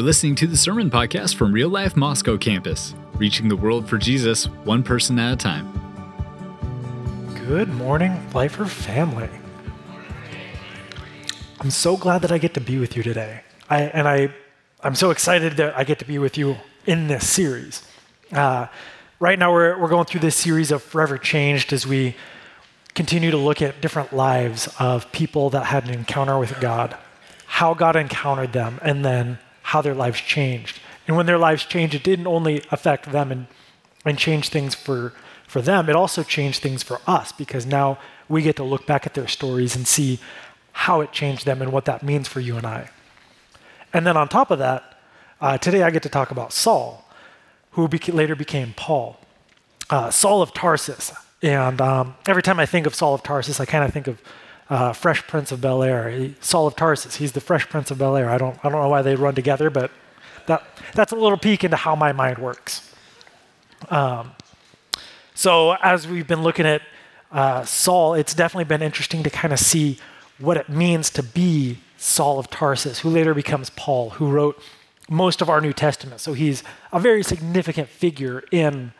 You're listening to the Sermon Podcast from Real Life Moscow campus, reaching the world for Jesus one person at a time. Good morning, Life Lifer family. I'm so glad that I get to be with you today. I, and I, I'm so excited that I get to be with you in this series. Uh, right now, we're, we're going through this series of Forever Changed as we continue to look at different lives of people that had an encounter with God, how God encountered them, and then how their lives changed. And when their lives changed, it didn't only affect them and, and change things for, for them, it also changed things for us because now we get to look back at their stories and see how it changed them and what that means for you and I. And then on top of that, uh, today I get to talk about Saul, who beca- later became Paul. Uh, Saul of Tarsus. And um, every time I think of Saul of Tarsus, I kind of think of uh, Fresh Prince of Bel Air. Saul of Tarsus, he's the Fresh Prince of Bel Air. I don't, I don't know why they run together, but that, that's a little peek into how my mind works. Um, so, as we've been looking at uh, Saul, it's definitely been interesting to kind of see what it means to be Saul of Tarsus, who later becomes Paul, who wrote most of our New Testament. So, he's a very significant figure in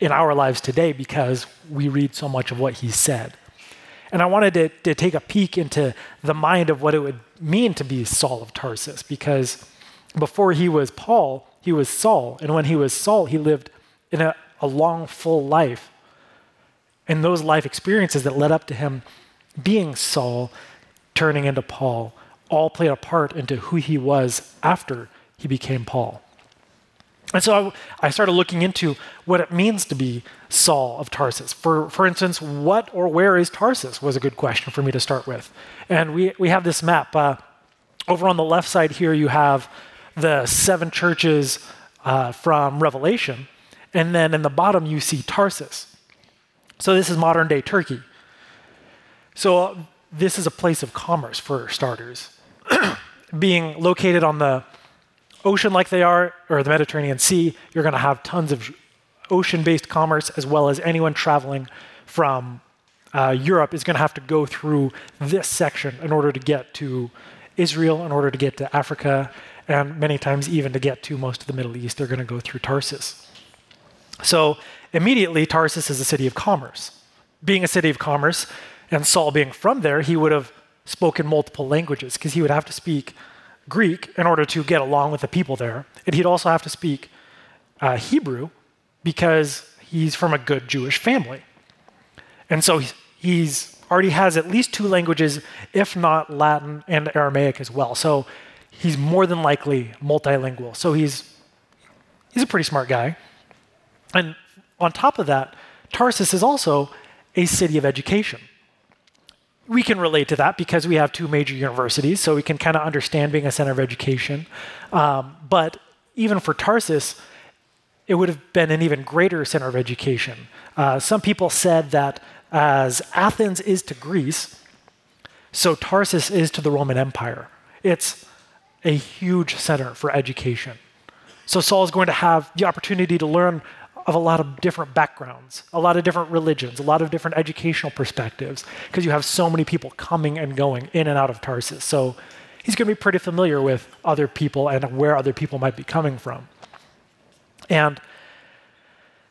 in our lives today because we read so much of what he said. And I wanted to, to take a peek into the mind of what it would mean to be Saul of Tarsus because before he was Paul, he was Saul. And when he was Saul, he lived in a, a long, full life. And those life experiences that led up to him being Saul, turning into Paul, all played a part into who he was after he became Paul. And so I, I, started looking into what it means to be Saul of Tarsus. For, for instance, what or where is Tarsus was a good question for me to start with. And we, we have this map. Uh, over on the left side here, you have the seven churches uh, from Revelation. And then in the bottom, you see Tarsus. So this is modern day Turkey. So uh, this is a place of commerce for starters. Being located on the ocean like they are, or the Mediterranean Sea, you're going to have tons of ocean based commerce, as well as anyone traveling from uh, Europe is going to have to go through this section in order to get to Israel, in order to get to Africa, and many times even to get to most of the Middle East, they're going to go through Tarsus. So immediately, Tarsus is a city of commerce. Being a city of commerce, and Saul being from there, he would have spoken multiple languages because he would have to speak Greek in order to get along with the people there. And he'd also have to speak uh, Hebrew because he's from a good Jewish family. And so he's, he's already has at least two languages, if not Latin and Aramaic as well. So he's more than likely multilingual. So he's, he's a pretty smart guy. And on top of that, Tarsus is also a city of education we can relate to that because we have two major universities, so we can kind of understand being a center of education. Um, but even for Tarsus, it would have been an even greater center of education. Uh, some people said that as Athens is to Greece, so Tarsus is to the Roman Empire. It's a huge center for education. So Saul is going to have the opportunity to learn of a lot of different backgrounds, a lot of different religions, a lot of different educational perspectives, because you have so many people coming and going in and out of Tarsus. So he's going to be pretty familiar with other people and where other people might be coming from. And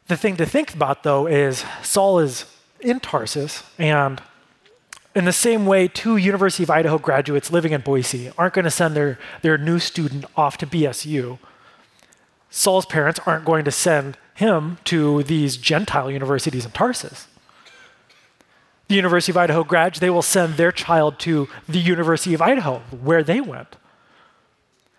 the thing to think about, though, is Saul is in Tarsus, and in the same way, two University of Idaho graduates living in Boise aren't going to send their, their new student off to BSU. Saul's parents aren't going to send him to these Gentile universities in Tarsus. The University of Idaho grads, they will send their child to the University of Idaho, where they went.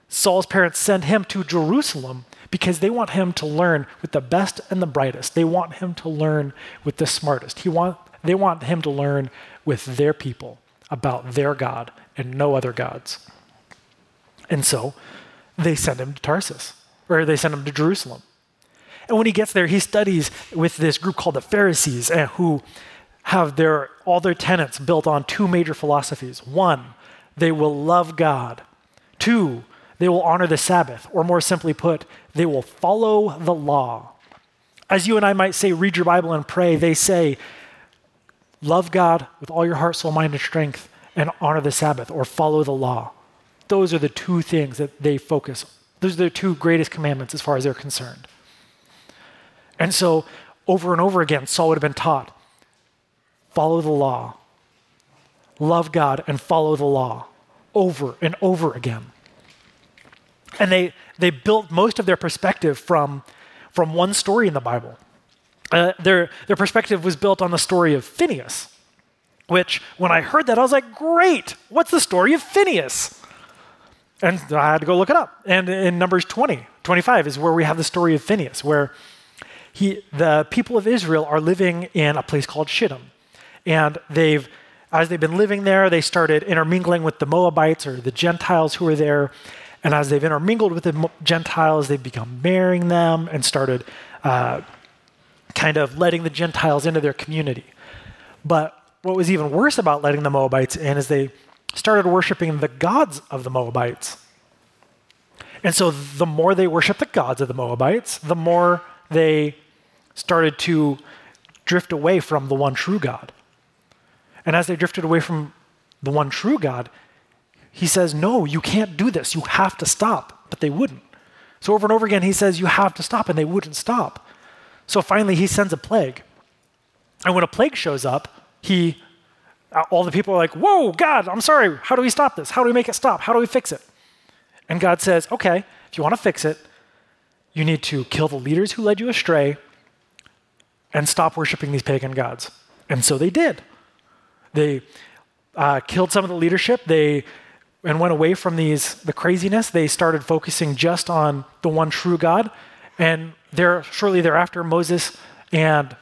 Saul's parents send him to Jerusalem because they want him to learn with the best and the brightest. They want him to learn with the smartest. He want, they want him to learn with their people about their God and no other gods. And so they send him to Tarsus, or they send him to Jerusalem. And when he gets there, he studies with this group called the Pharisees, eh, who have their, all their tenets built on two major philosophies. One, they will love God. Two, they will honor the Sabbath. Or more simply put, they will follow the law. As you and I might say, read your Bible and pray, they say, love God with all your heart, soul, mind, and strength, and honor the Sabbath, or follow the law. Those are the two things that they focus Those are the two greatest commandments as far as they're concerned. And so, over and over again, Saul would have been taught follow the law, love God, and follow the law over and over again. And they, they built most of their perspective from, from one story in the Bible. Uh, their, their perspective was built on the story of Phineas, which, when I heard that, I was like, great, what's the story of Phineas? And I had to go look it up. And in Numbers 20, 25 is where we have the story of Phineas, where he, the people of Israel are living in a place called Shittim. And they've, as they've been living there, they started intermingling with the Moabites or the Gentiles who were there. And as they've intermingled with the Gentiles, they've become marrying them and started uh, kind of letting the Gentiles into their community. But what was even worse about letting the Moabites in is they started worshiping the gods of the Moabites. And so the more they worshiped the gods of the Moabites, the more they started to drift away from the one true God. And as they drifted away from the one true God, he says, No, you can't do this. You have to stop. But they wouldn't. So over and over again, he says, You have to stop. And they wouldn't stop. So finally, he sends a plague. And when a plague shows up, he, uh, all the people are like, Whoa, God, I'm sorry. How do we stop this? How do we make it stop? How do we fix it? And God says, Okay, if you want to fix it, you need to kill the leaders who led you astray and stop worshiping these pagan gods. And so they did. They uh, killed some of the leadership. They and went away from these the craziness. They started focusing just on the one true God. And there, shortly thereafter, Moses and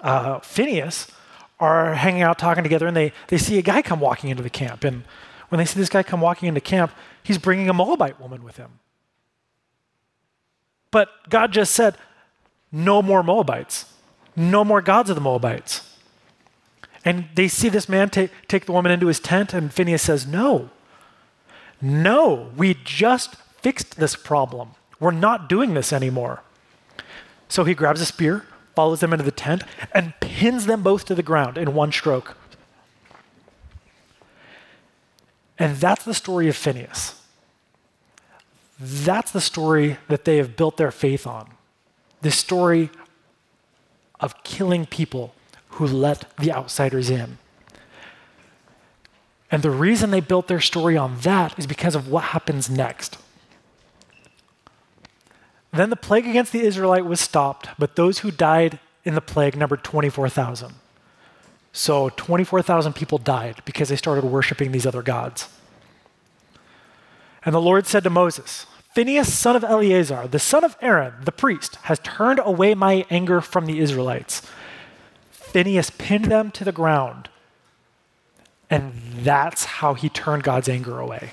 uh, Phineas are hanging out talking together, and they they see a guy come walking into the camp. And when they see this guy come walking into camp, he's bringing a Moabite woman with him. But God just said, no more Moabites, no more gods of the Moabites. And they see this man take, take the woman into his tent, and Phineas says, No, no, we just fixed this problem. We're not doing this anymore. So he grabs a spear, follows them into the tent, and pins them both to the ground in one stroke. And that's the story of Phineas. That's the story that they have built their faith on. This story of killing people who let the outsiders in. And the reason they built their story on that is because of what happens next. Then the plague against the Israelite was stopped, but those who died in the plague numbered 24,000. So 24,000 people died because they started worshiping these other gods. And the Lord said to Moses, Phinehas, son of Eleazar, the son of Aaron, the priest, has turned away my anger from the Israelites Phineas pinned them to the ground. And that's how he turned God's anger away.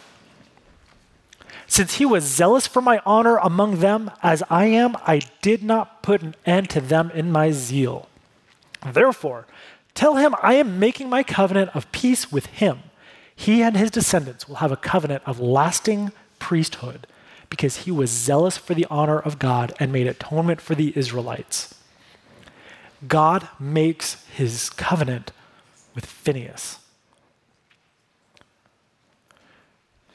Since he was zealous for my honor among them as I am, I did not put an end to them in my zeal. Therefore, tell him I am making my covenant of peace with him. He and his descendants will have a covenant of lasting priesthood because he was zealous for the honor of God and made atonement for the Israelites. God makes his covenant with Phineas.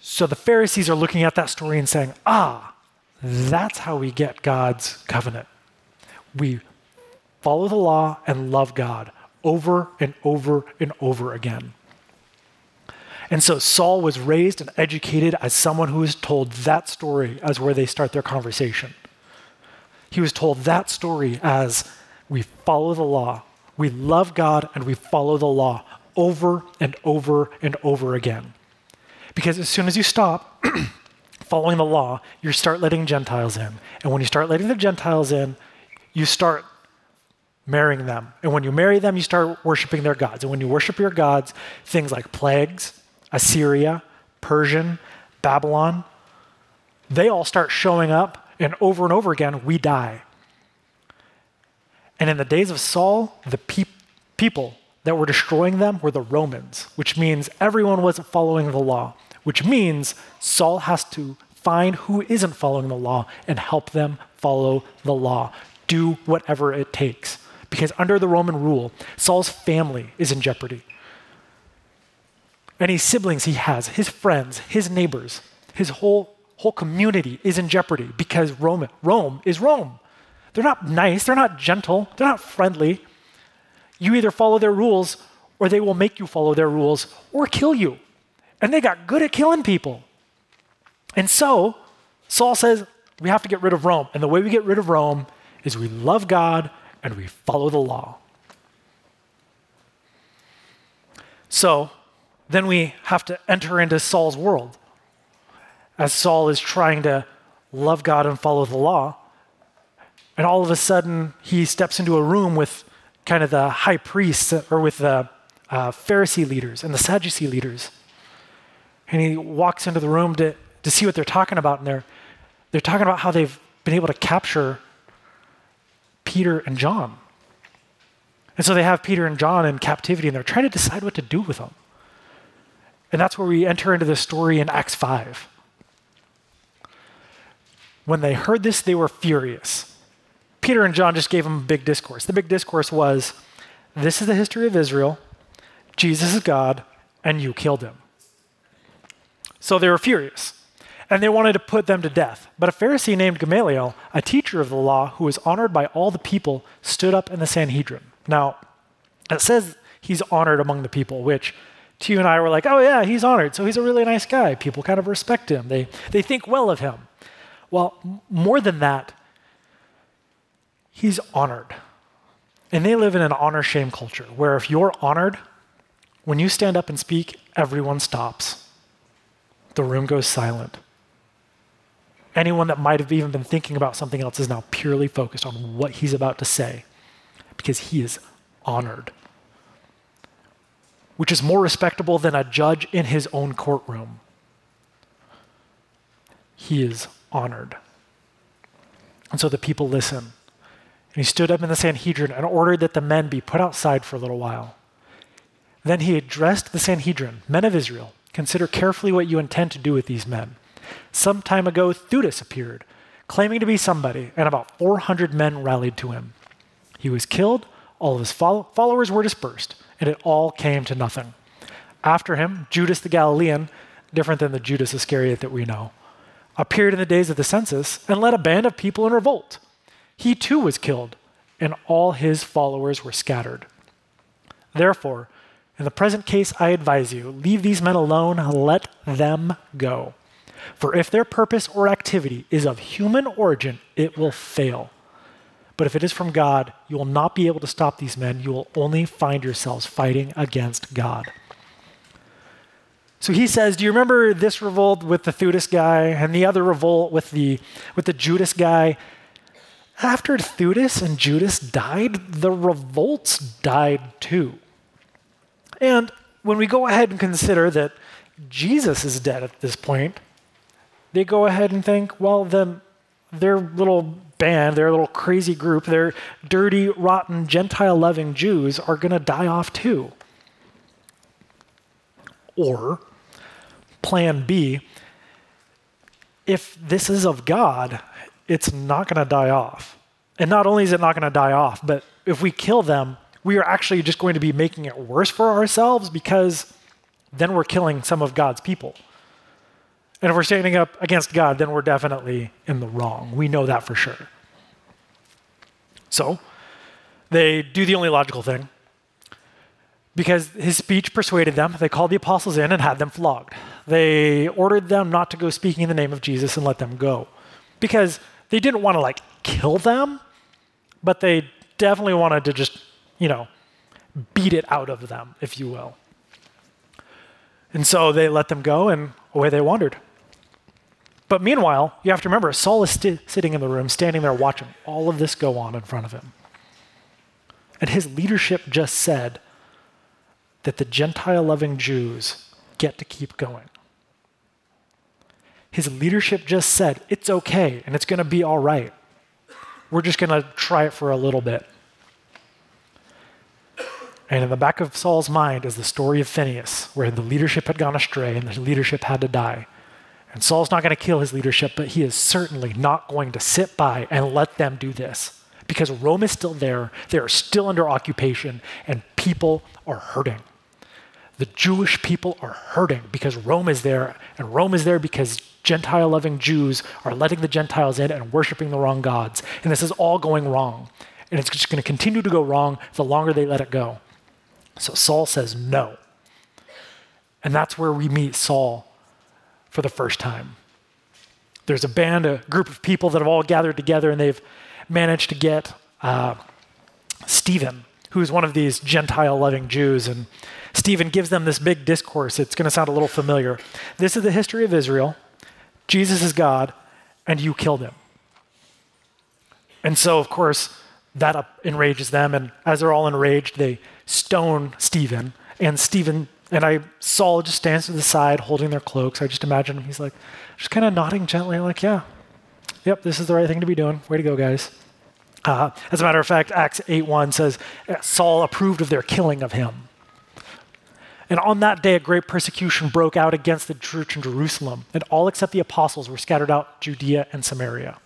So the Pharisees are looking at that story and saying, ah, that's how we get God's covenant. We follow the law and love God over and over and over again. And so Saul was raised and educated as someone who was told that story as where they start their conversation. He was told that story as we follow the law. We love God and we follow the law over and over and over again. Because as soon as you stop following the law, you start letting Gentiles in. And when you start letting the Gentiles in, you start marrying them. And when you marry them, you start worshiping their gods. And when you worship your gods, things like plagues, Assyria, Persian, Babylon, they all start showing up, and over and over again, we die. And in the days of Saul, the pe- people that were destroying them were the Romans, which means everyone wasn't following the law, which means Saul has to find who isn't following the law and help them follow the law. Do whatever it takes. Because under the Roman rule, Saul's family is in jeopardy. Any siblings he has, his friends, his neighbors, his whole, whole community is in jeopardy because Rome, Rome is Rome. They're not nice, they're not gentle, they're not friendly. You either follow their rules or they will make you follow their rules or kill you. And they got good at killing people. And so, Saul says, we have to get rid of Rome. And the way we get rid of Rome is we love God and we follow the law. So, then we have to enter into Saul's world. As Saul is trying to love God and follow the law, and all of a sudden he steps into a room with kind of the high priests or with the uh, Pharisee leaders and the Sadducee leaders. And he walks into the room to, to see what they're talking about, and they're, they're talking about how they've been able to capture Peter and John. And so they have Peter and John in captivity, and they're trying to decide what to do with them. And that's where we enter into the story in Acts 5. When they heard this, they were furious. Peter and John just gave them a big discourse. The big discourse was this is the history of Israel, Jesus is God, and you killed him. So they were furious, and they wanted to put them to death. But a Pharisee named Gamaliel, a teacher of the law who was honored by all the people, stood up in the Sanhedrin. Now, it says he's honored among the people, which you and I were like, oh, yeah, he's honored. So he's a really nice guy. People kind of respect him, they, they think well of him. Well, more than that, he's honored. And they live in an honor shame culture where if you're honored, when you stand up and speak, everyone stops. The room goes silent. Anyone that might have even been thinking about something else is now purely focused on what he's about to say because he is honored which is more respectable than a judge in his own courtroom. He is honored. And so the people listen. And he stood up in the Sanhedrin and ordered that the men be put outside for a little while. Then he addressed the Sanhedrin, men of Israel, consider carefully what you intend to do with these men. Some time ago, Theudas appeared, claiming to be somebody, and about 400 men rallied to him. He was killed, all of his followers were dispersed and it all came to nothing. After him, Judas the Galilean, different than the Judas Iscariot that we know, appeared in the days of the census and led a band of people in revolt. He too was killed, and all his followers were scattered. Therefore, in the present case, I advise you leave these men alone, let them go. For if their purpose or activity is of human origin, it will fail. But if it is from God, you will not be able to stop these men. You will only find yourselves fighting against God. So he says, Do you remember this revolt with the Theudas guy and the other revolt with the, with the Judas guy? After Theudas and Judas died, the revolts died too. And when we go ahead and consider that Jesus is dead at this point, they go ahead and think, well, then their little band, their little crazy group, their dirty, rotten, Gentile loving Jews are going to die off too. Or, plan B, if this is of God, it's not going to die off. And not only is it not going to die off, but if we kill them, we are actually just going to be making it worse for ourselves because then we're killing some of God's people. And if we're standing up against God, then we're definitely in the wrong. We know that for sure. So, they do the only logical thing. Because his speech persuaded them, they called the apostles in and had them flogged. They ordered them not to go speaking in the name of Jesus and let them go. Because they didn't want to like kill them, but they definitely wanted to just, you know, beat it out of them, if you will. And so they let them go and away they wandered. But meanwhile, you have to remember, Saul is st- sitting in the room, standing there watching all of this go on in front of him. And his leadership just said that the Gentile loving Jews get to keep going. His leadership just said, it's okay and it's going to be all right. We're just going to try it for a little bit. And in the back of Saul's mind is the story of Phineas, where the leadership had gone astray and the leadership had to die. And Saul's not going to kill his leadership, but he is certainly not going to sit by and let them do this because Rome is still there. They are still under occupation, and people are hurting. The Jewish people are hurting because Rome is there, and Rome is there because Gentile loving Jews are letting the Gentiles in and worshiping the wrong gods. And this is all going wrong. And it's just going to continue to go wrong the longer they let it go. So Saul says no. And that's where we meet Saul for the first time. There's a band, a group of people that have all gathered together, and they've managed to get uh, Stephen, who's one of these Gentile loving Jews. And Stephen gives them this big discourse. It's going to sound a little familiar. This is the history of Israel. Jesus is God, and you killed him. And so, of course, that enrages them. And as they're all enraged, they stone Stephen. And Stephen and I Saul just stands to the side holding their cloaks. I just imagine him. He's like, just kind of nodding gently, like, yeah, yep, this is the right thing to be doing. Way to go, guys. Uh, as a matter of fact, Acts 8.1 says, Saul approved of their killing of him. And on that day, a great persecution broke out against the church in Jerusalem, and all except the apostles were scattered out Judea and Samaria.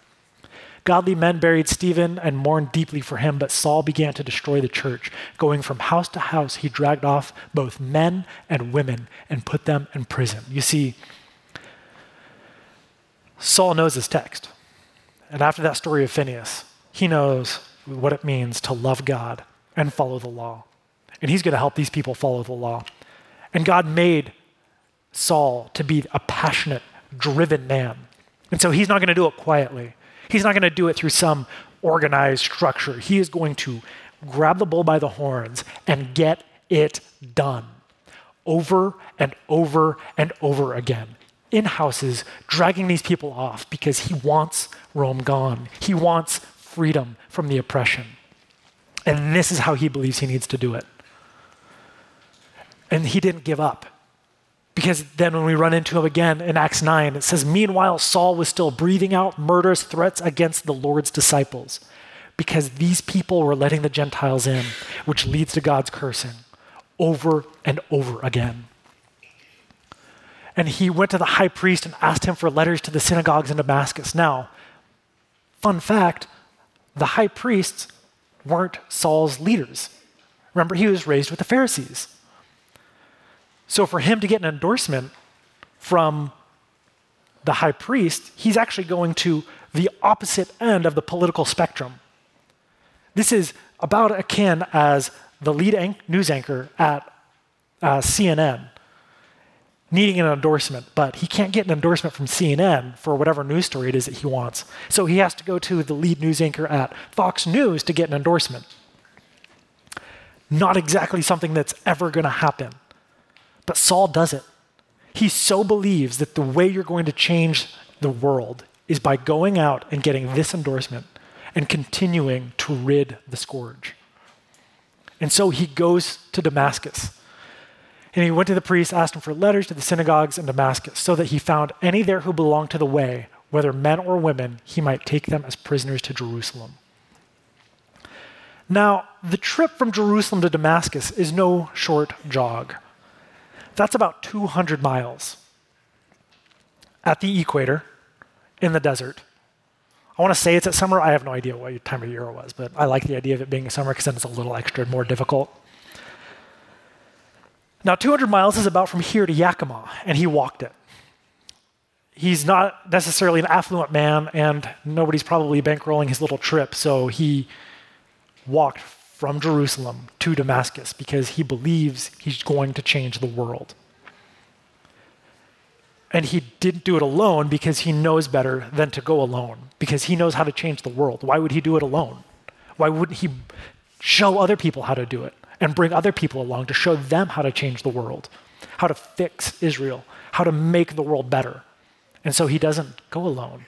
Godly men buried Stephen and mourned deeply for him, but Saul began to destroy the church. Going from house to house, he dragged off both men and women and put them in prison. You see, Saul knows this text. And after that story of Phineas, he knows what it means to love God and follow the law. And he's going to help these people follow the law. And God made Saul to be a passionate, driven man. And so he's not going to do it quietly. He's not going to do it through some organized structure. He is going to grab the bull by the horns and get it done over and over and over again in houses, dragging these people off because he wants Rome gone. He wants freedom from the oppression. And this is how he believes he needs to do it. And he didn't give up. Because then when we run into him again in Acts 9, it says, Meanwhile, Saul was still breathing out murderous threats against the Lord's disciples because these people were letting the Gentiles in, which leads to God's cursing over and over again. And he went to the high priest and asked him for letters to the synagogues in Damascus. Now, fun fact the high priests weren't Saul's leaders. Remember, he was raised with the Pharisees. So for him to get an endorsement from the high priest, he's actually going to the opposite end of the political spectrum. This is about akin as the lead an- news anchor at uh, CNN needing an endorsement, but he can't get an endorsement from CNN for whatever news story it is that he wants. So he has to go to the lead news anchor at Fox News to get an endorsement. Not exactly something that's ever going to happen. But Saul does it. He so believes that the way you're going to change the world is by going out and getting this endorsement and continuing to rid the scourge. And so he goes to Damascus. And he went to the priest, asked him for letters to the synagogues in Damascus, so that he found any there who belonged to the way, whether men or women, he might take them as prisoners to Jerusalem. Now, the trip from Jerusalem to Damascus is no short jog. That's about 200 miles at the equator in the desert. I want to say it's at summer. I have no idea what time of year it was, but I like the idea of it being summer because then it's a little extra more difficult. Now, 200 miles is about from here to Yakima, and he walked it. He's not necessarily an affluent man, and nobody's probably bankrolling his little trip, so he walked from Jerusalem to Damascus because he believes he's going to change the world. And he didn't do it alone because he knows better than to go alone, because he knows how to change the world. Why would he do it alone? Why wouldn't he show other people how to do it and bring other people along to show them how to change the world, how to fix Israel, how to make the world better? And so he doesn't go alone.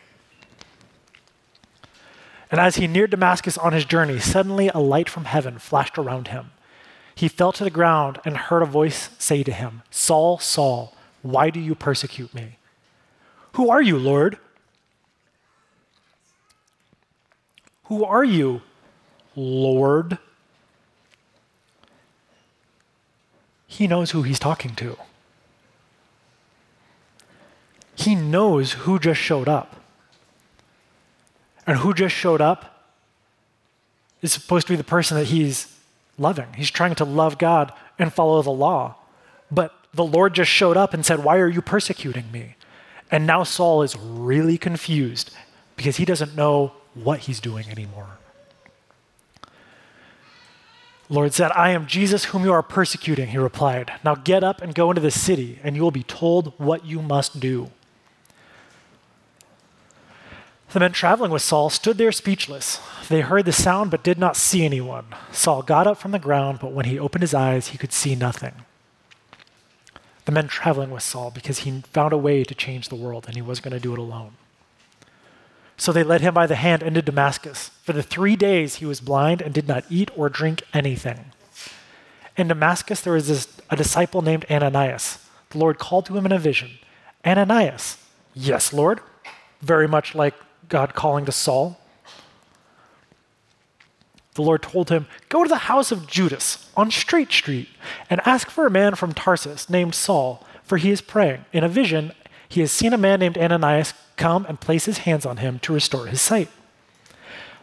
And as he neared Damascus on his journey, suddenly a light from heaven flashed around him. He fell to the ground and heard a voice say to him, Saul, Saul, why do you persecute me? Who are you, Lord? Who are you, Lord? He knows who he's talking to. He knows who just showed up. And who just showed up is supposed to be the person that he's loving. He's trying to love God and follow the law. But the Lord just showed up and said, Why are you persecuting me? And now Saul is really confused because he doesn't know what he's doing anymore. Lord said, I am Jesus whom you are persecuting, he replied. Now get up and go into the city, and you will be told what you must do. The men traveling with Saul stood there speechless. They heard the sound but did not see anyone. Saul got up from the ground, but when he opened his eyes, he could see nothing. The men traveling with Saul because he found a way to change the world and he was going to do it alone. So they led him by the hand into Damascus. For the three days he was blind and did not eat or drink anything. In Damascus, there was this, a disciple named Ananias. The Lord called to him in a vision Ananias. Yes, Lord. Very much like God calling to Saul. The Lord told him, Go to the house of Judas on Straight Street and ask for a man from Tarsus named Saul, for he is praying. In a vision, he has seen a man named Ananias come and place his hands on him to restore his sight.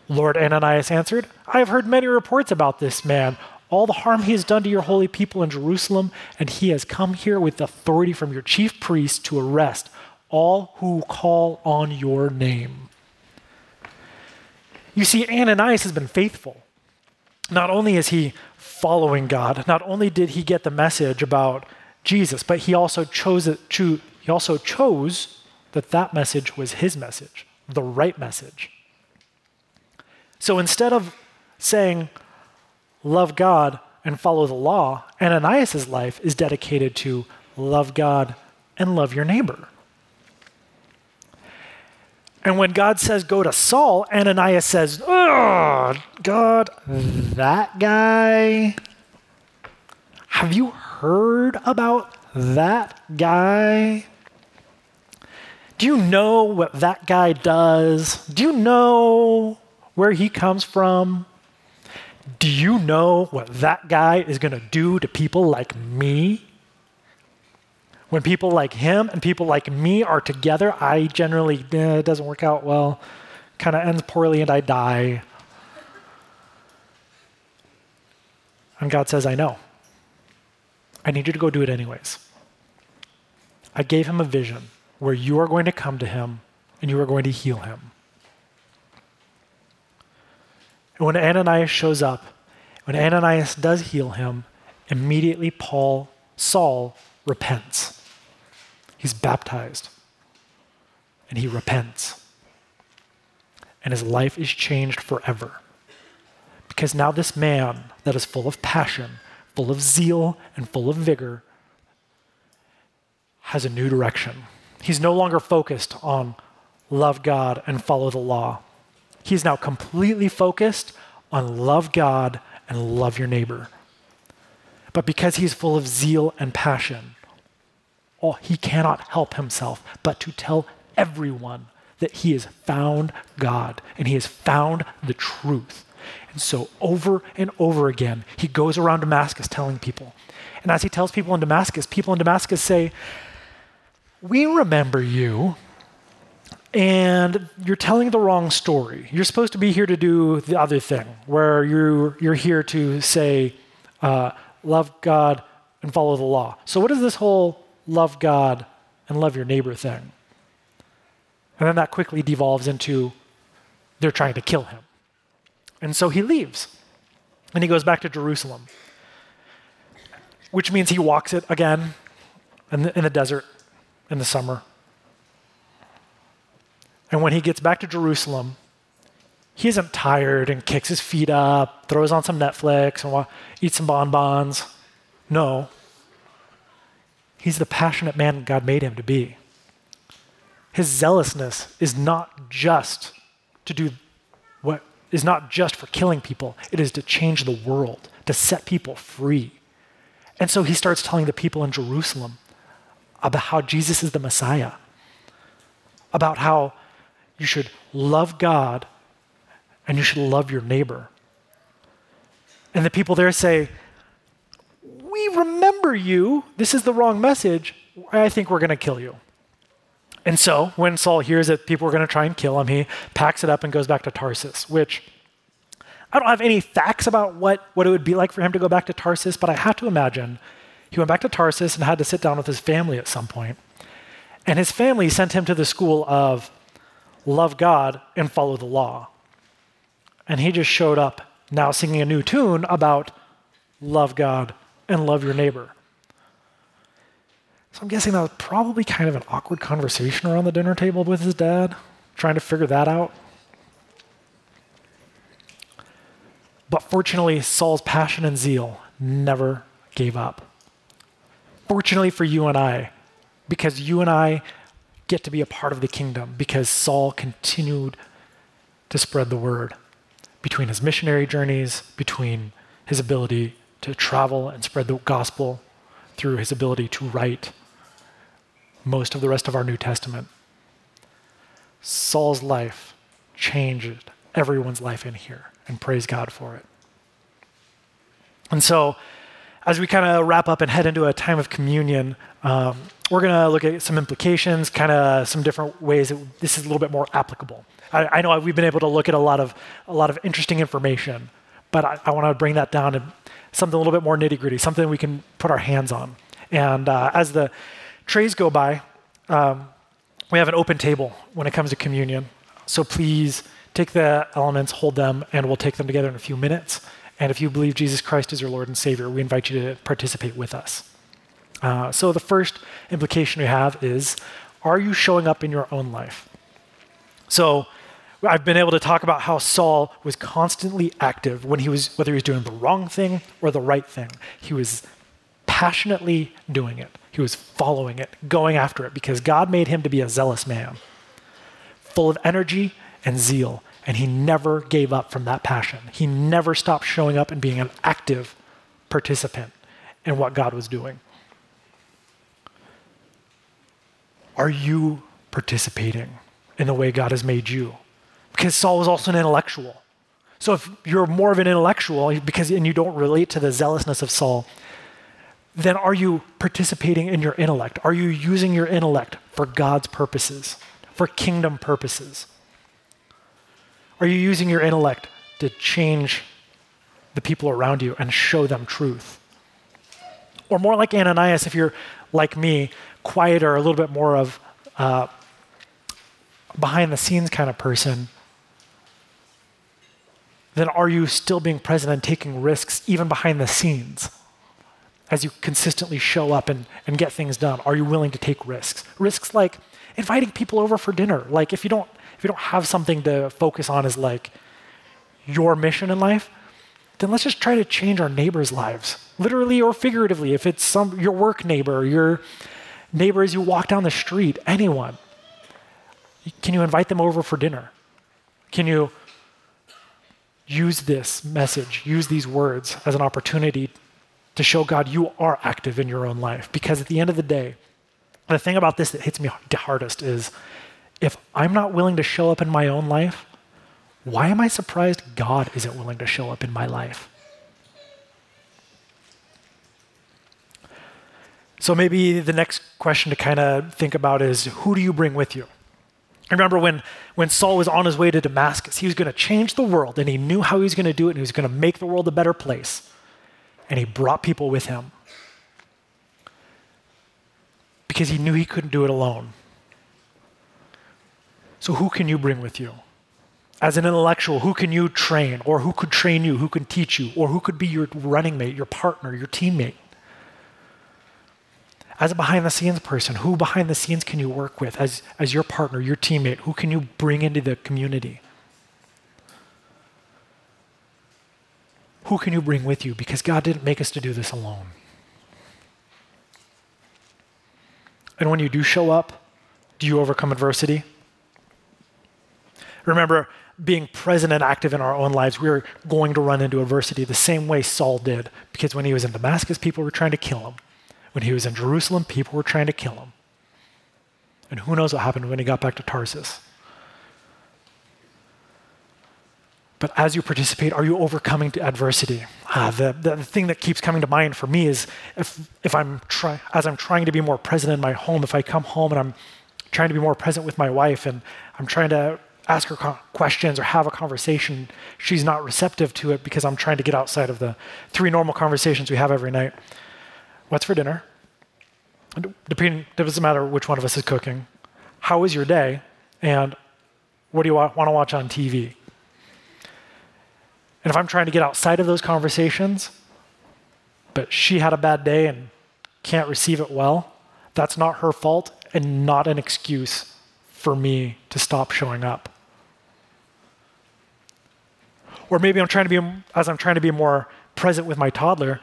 Lord Ananias answered, I have heard many reports about this man, all the harm he has done to your holy people in Jerusalem, and he has come here with authority from your chief priests to arrest all who call on your name. You see, Ananias has been faithful. Not only is he following God, not only did he get the message about Jesus, but he also chose it, he also chose that that message was his message, the right message. So instead of saying, love God and follow the law, Ananias' life is dedicated to love God and love your neighbor. And when God says go to Saul, Ananias says, Oh, God, that guy? Have you heard about that guy? Do you know what that guy does? Do you know where he comes from? Do you know what that guy is going to do to people like me? When people like him and people like me are together, I generally, eh, it doesn't work out well, kind of ends poorly, and I die. And God says, I know. I need you to go do it anyways. I gave him a vision where you are going to come to him and you are going to heal him. And when Ananias shows up, when Ananias does heal him, immediately Paul, Saul, repents. He's baptized and he repents. And his life is changed forever. Because now, this man that is full of passion, full of zeal, and full of vigor has a new direction. He's no longer focused on love God and follow the law. He's now completely focused on love God and love your neighbor. But because he's full of zeal and passion, he cannot help himself but to tell everyone that he has found God and he has found the truth. And so, over and over again, he goes around Damascus telling people. And as he tells people in Damascus, people in Damascus say, We remember you, and you're telling the wrong story. You're supposed to be here to do the other thing, where you're, you're here to say, uh, Love God and follow the law. So, what is this whole love God and love your neighbor thing. And then that quickly devolves into they're trying to kill him. And so he leaves and he goes back to Jerusalem, which means he walks it again in the, in the desert in the summer. And when he gets back to Jerusalem, he isn't tired and kicks his feet up, throws on some Netflix, and eats some bonbons. No, He's the passionate man God made him to be. His zealousness is not just to do what is not just for killing people, it is to change the world, to set people free. And so he starts telling the people in Jerusalem about how Jesus is the Messiah, about how you should love God and you should love your neighbor. And the people there say, remember you. This is the wrong message. I think we're going to kill you. And so when Saul hears that people are going to try and kill him, he packs it up and goes back to Tarsus, which I don't have any facts about what, what it would be like for him to go back to Tarsus, but I have to imagine He went back to Tarsus and had to sit down with his family at some point. And his family sent him to the school of love God and follow the law. And he just showed up now singing a new tune about love God and love your neighbor. So I'm guessing that was probably kind of an awkward conversation around the dinner table with his dad, trying to figure that out. But fortunately, Saul's passion and zeal never gave up. Fortunately for you and I, because you and I get to be a part of the kingdom, because Saul continued to spread the word between his missionary journeys, between his ability to travel and spread the gospel, through his ability to write most of the rest of our New Testament. Saul's life changed everyone's life in here, and praise God for it. And so, as we kind of wrap up and head into a time of communion, um, we're going to look at some implications, kind of some different ways that this is a little bit more applicable. I, I, know we've been able to look at a lot of a lot of interesting information, but I, I want to bring that down to something a little bit more nitty gritty, something we can put our hands on. And uh, as the trays go by, um, we have an open table when it comes to communion. So please take the elements, hold them, and we'll take them together in a few minutes. And if you believe Jesus Christ is your Lord and Savior, we invite you to participate with us. Uh, so the first implication we have is are you showing up in your own life? So I've been able to talk about how Saul was constantly active when he was, whether he was doing the wrong thing or the right thing. He was passionately doing it. He was following it, going after it, because God made him to be a zealous man, full of energy and zeal. And he never gave up from that passion. He never stopped showing up and being an active participant in what God was doing. Are you participating in the way God has made you? Because Saul was also an intellectual. So if you're more of an intellectual because and you don't relate to the zealousness of Saul, then are you participating in your intellect? Are you using your intellect for God's purposes, for kingdom purposes? Are you using your intellect to change the people around you and show them truth? Or more like Ananias, if you're like me, quieter, a little bit more of uh, behind the scenes kind of person, then are you still being present and taking risks even behind the scenes as you consistently show up and, and get things done? Are you willing to take risks? Risks like inviting people over for dinner. Like if you don't if you don't have something to focus on as like your mission in life, then let's just try to change our neighbors' lives, literally or figuratively. If it's some your work neighbor, your neighbor as you walk down the street, anyone, can you invite them over for dinner? Can you use this message, use these words as an opportunity to show God you are active in your own life. Because at the end of the day, the thing about this that hits me hardest is if I'm not willing to show up in my own life, why am I surprised God isn't willing to show up in my life? So maybe the next question to kind of think about is who do you bring with you? I remember when, when Saul was on his way to Damascus, he was going to change the world, and he knew how he was going to do it, and he was going to make the world a better place. And he brought people with him because he knew he couldn't do it alone. So, who can you bring with you? As an intellectual, who can you train, or who could train you, who can teach you, or who could be your running mate, your partner, your teammate? As a behind the scenes person, who behind the scenes can you work with as, as your partner, your teammate? Who can you bring into the community? Who can you bring with you? Because God didn't make us to do this alone. And when you do show up, do you overcome adversity? Remember, being present and active in our own lives, we're going to run into adversity the same way Saul did. Because when he was in Damascus, people were trying to kill him. When he was in Jerusalem, people were trying to kill him. And who knows what happened when he got back to Tarsus. But as you participate, are you overcoming adversity? Uh, the, the, the, thing that keeps coming to mind for me is if, if I'm try, as I'm trying to be more present in my home, if I come home and I'm trying to be more present with my wife and I'm trying to ask her questions or have a conversation, she's not receptive to it because I'm trying to get outside of the three normal conversations we have every night What's for dinner? Depending, it doesn't matter which one of us is cooking. How was your day? And what do you want, want to watch on TV? And if I'm trying to get outside of those conversations, but she had a bad day and can't receive it well, that's not her fault and not an excuse for me to stop showing up. Or maybe I'm trying to be, as I'm trying to be more present with my toddler,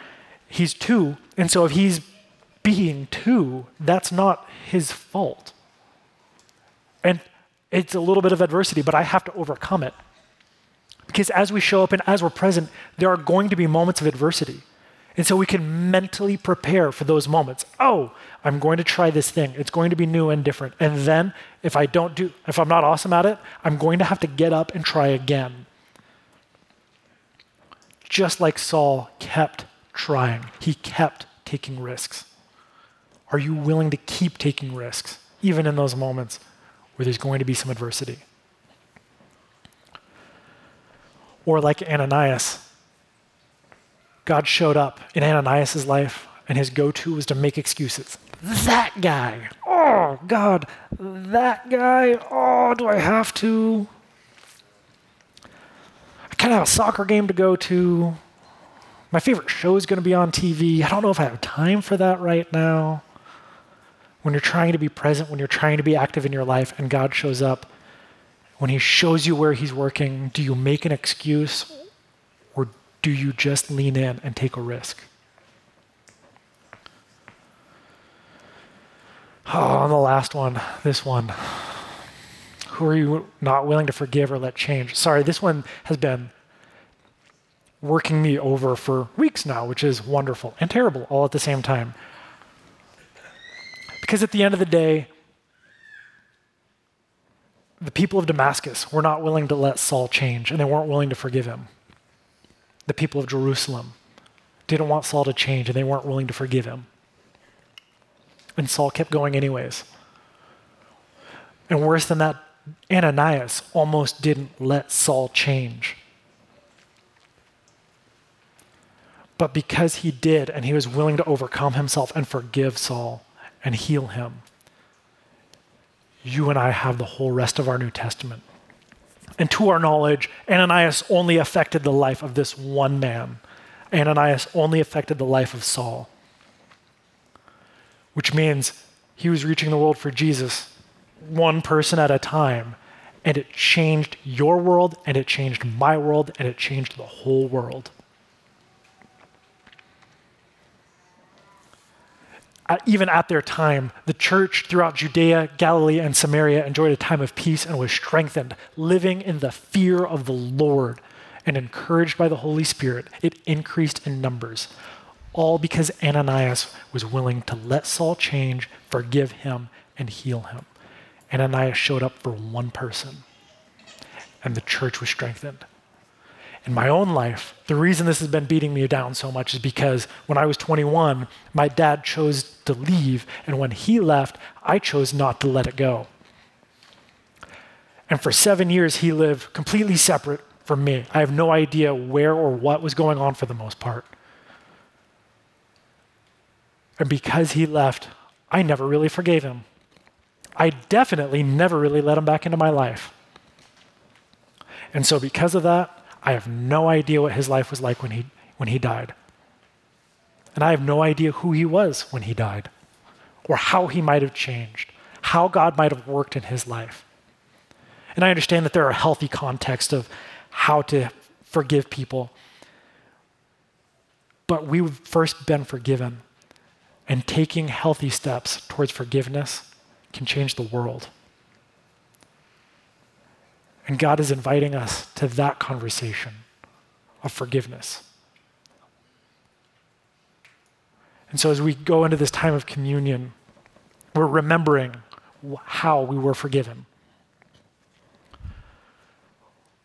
he's two, and so if he's being two, that's not his fault. And it's a little bit of adversity, but I have to overcome it. Because as we show up and as we're present, there are going to be moments of adversity. And so we can mentally prepare for those moments. Oh, I'm going to try this thing. It's going to be new and different. And then if I don't do if I'm not awesome at it, I'm going to have to get up and try again. Just like Saul kept trying. He kept taking risks. Are you willing to keep taking risks even in those moments where there's going to be some adversity? Or like Ananias, God showed up in Ananias' life, and his go to was to make excuses. That guy. Oh, God. That guy. Oh, do I have to? I kind of have a soccer game to go to. My favorite show is going to be on TV. I don't know if I have time for that right now. When you're trying to be present, when you're trying to be active in your life, and God shows up, when He shows you where He's working, do you make an excuse or do you just lean in and take a risk? Oh, the last one, this one. Who are you not willing to forgive or let change? Sorry, this one has been working me over for weeks now, which is wonderful and terrible all at the same time. Because at the end of the day, the people of Damascus were not willing to let Saul change, and they weren't willing to forgive him the people of Jerusalem didn't want Saul to change and they weren't willing to forgive him. And Saul kept going anyways. And worse than that, Ananias almost didn't let Saul change. But because he did, and he was willing to overcome himself and forgive Saul and heal him, you and I have the whole rest of our New Testament. And to our knowledge, Ananias only affected the life of this one man. Ananias only affected the life of Saul, which means he was reaching the world for Jesus one person at a time. And it changed your world, and it changed my world, and it changed the whole world. Even at their time, the church throughout Judea, Galilee, and Samaria enjoyed a time of peace and was strengthened, living in the fear of the Lord and encouraged by the Holy Spirit. It increased in numbers, all because Ananias was willing to let Saul change, forgive him, and heal him. Ananias showed up for one person, and the church was strengthened in my own life, the reason this has been beating me down so much is because when I was 21, my dad chose to leave, and when he left, I chose not to let it go. And for seven years, he lived completely separate from me. I have no idea where or what was going on for the most part. And because he left, I never really forgave him. I definitely never really let him back into my life. And so, because of that, I have no idea what his life was like when he, when he died. And I have no idea who he was when he died, or how he might have changed, how God might have worked in his life. And I understand that there are healthy contexts of how to forgive people. But we've first been forgiven, and taking healthy steps towards forgiveness can change the world. And God is inviting us to that conversation of forgiveness. And so as we go into this time of communion, we're remembering how we were forgiven.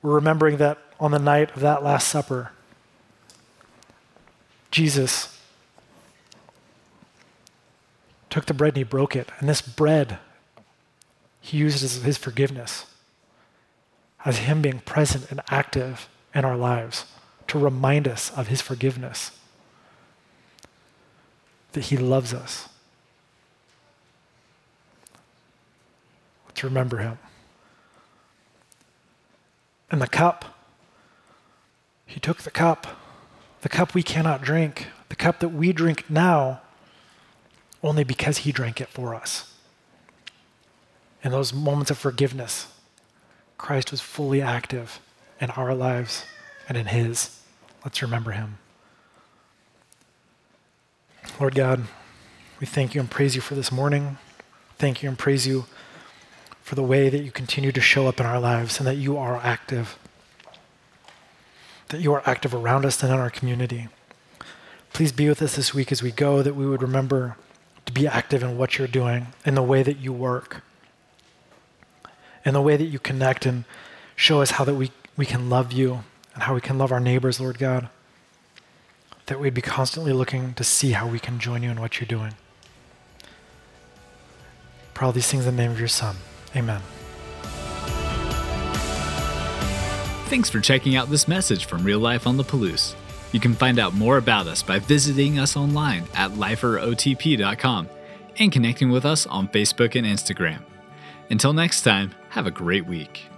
We're remembering that on the night of that Last Supper, Jesus took the bread and he broke it. And this bread, he used as his forgiveness as Him being present and active in our lives to remind us of His forgiveness. that He loves us. Let's remember Him. And the cup, He took the cup, the cup we cannot drink, the cup that we drink now only because He drank it for us. In those moments of forgiveness, Christ was fully active in our lives and in His. Let's remember Him. Lord God, we thank you and praise you for this morning. Thank you and praise you for the way that you continue to show up in our lives and that you are active. That you are active around us and in our community. Please be with us this week as we go, that we would remember to be active in what you're doing, in the way that you work, in the way that you connect and show us how that we, we can love you and how we can love our neighbors, Lord God that we'd be constantly looking to see how we can join you in what you're doing. For all these things in the name of your Son. Amen. Thanks for checking out this message from Real Life on the Palouse. You can find out more about us by visiting us online at liferotp.com and connecting with us on Facebook and Instagram. Until next time, have a great week.